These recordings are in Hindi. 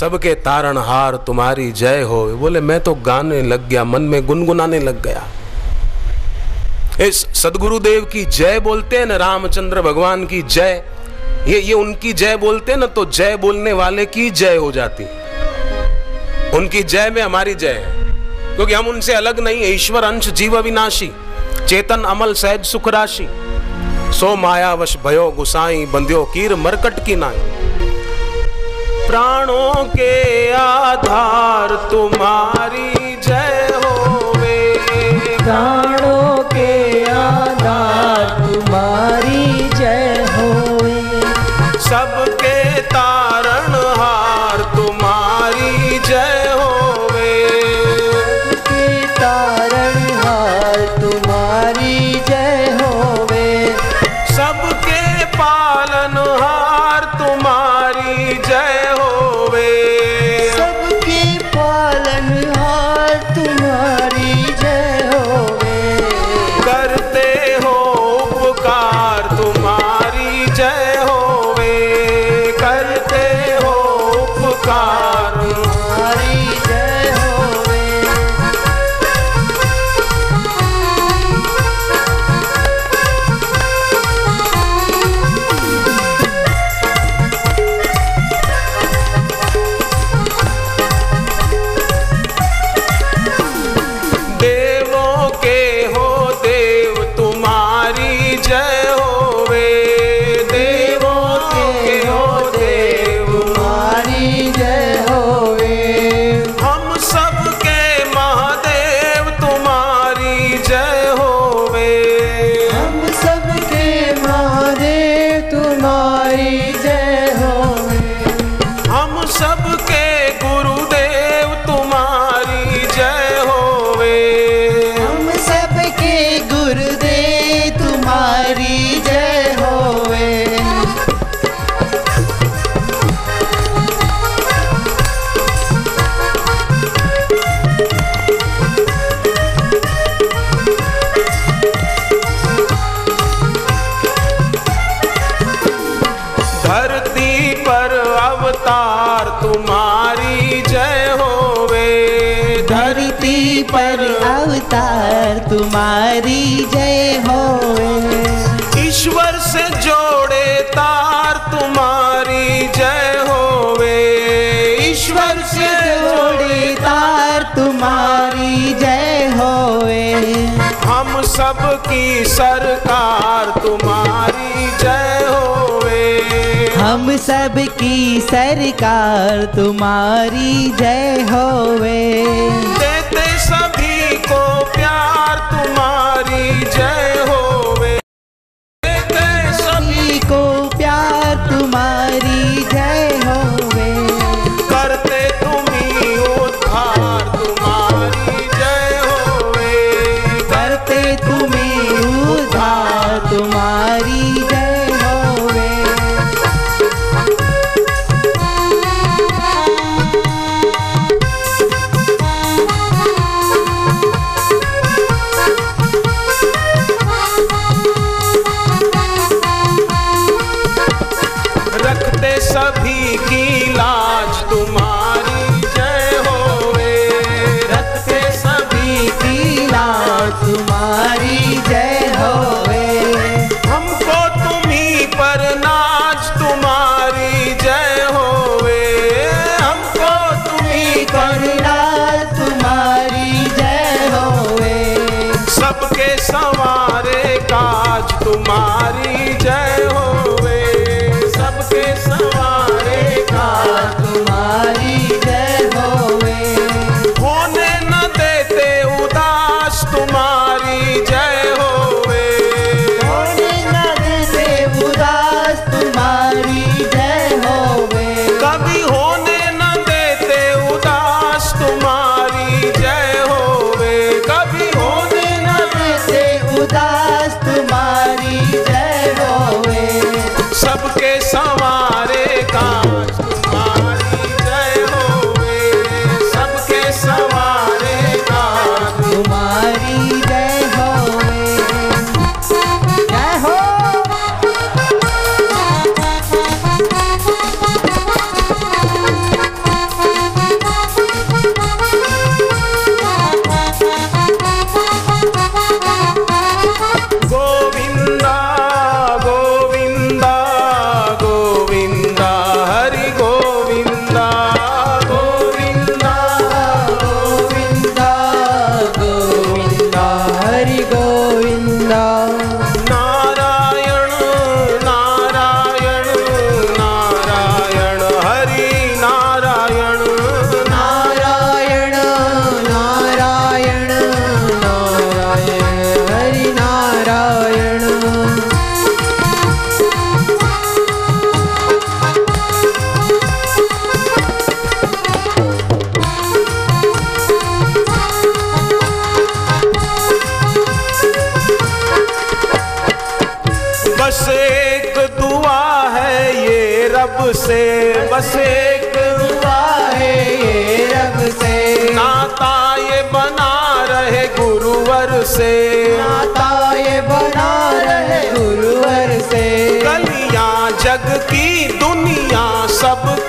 सबके तारण हार तुम्हारी जय हो। बोले, मैं तो गाने लग गया, मन में गुनगुनाने लग गया। इस सदगुरुदेव की जय बोलते हैं ना, रामचंद्र भगवान की जय, ये ये उनकी जय बोलते ना तो जय बोलने वाले की जय हो जाती उनकी जय में हमारी जय है, क्योंकि हम उनसे अलग नहीं है। ईश्वर अंश जीव अविनाशी, चेतन अमल सहज सुख राशि। सो मायावश भयो गुसाई, बंध्यो कीर मरकट की नाई। प्राणों के आधार तुम्हारी जय होवे। प्राणों के आधार तुम्हारी धरती पर अवतार तुम्हारी जय होवे ईश्वर से जोड़े तार तुम्हारी जय होवे ईश्वर से जोड़े तार तुम्हारी सबकी सरकार तुम्हारी जय होवे। हम सबकी सरकार तुम्हारी जय होवे। देते सभी को प्यार तुम्हारी जय होवे। काज तुम्हारी जय होवे से। नाता ये बना रहे गुरुवर से। कलिया जग की दुनिया सब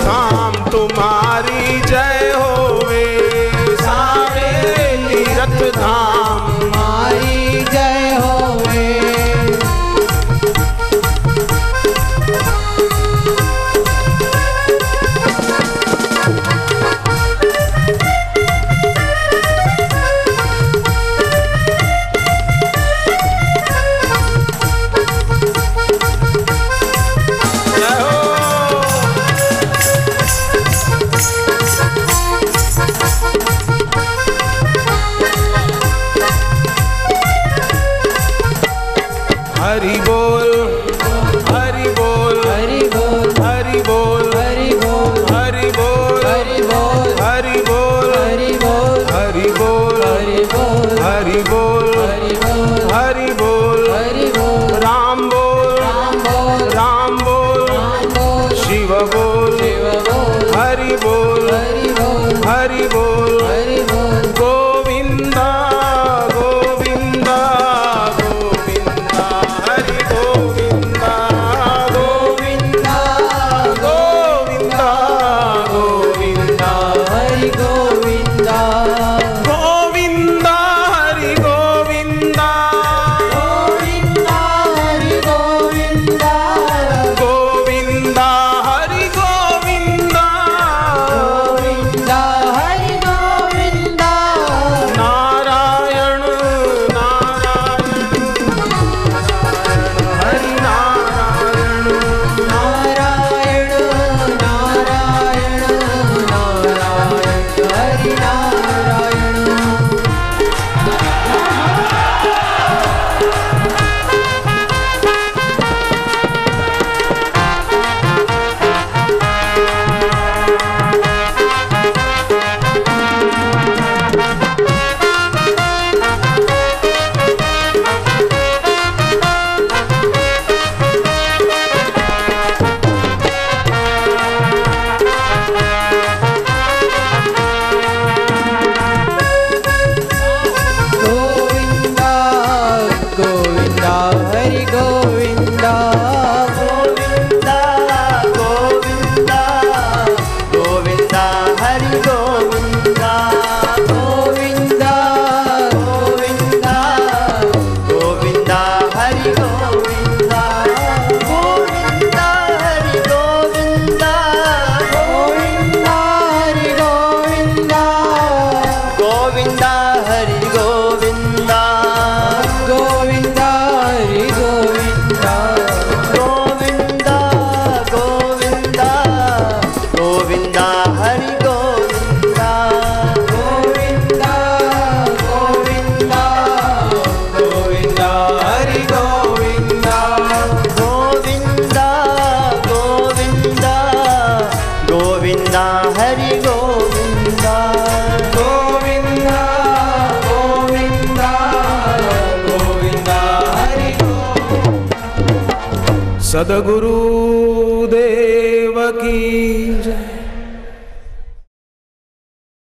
time. हरि बोल हरि गोविन्दा।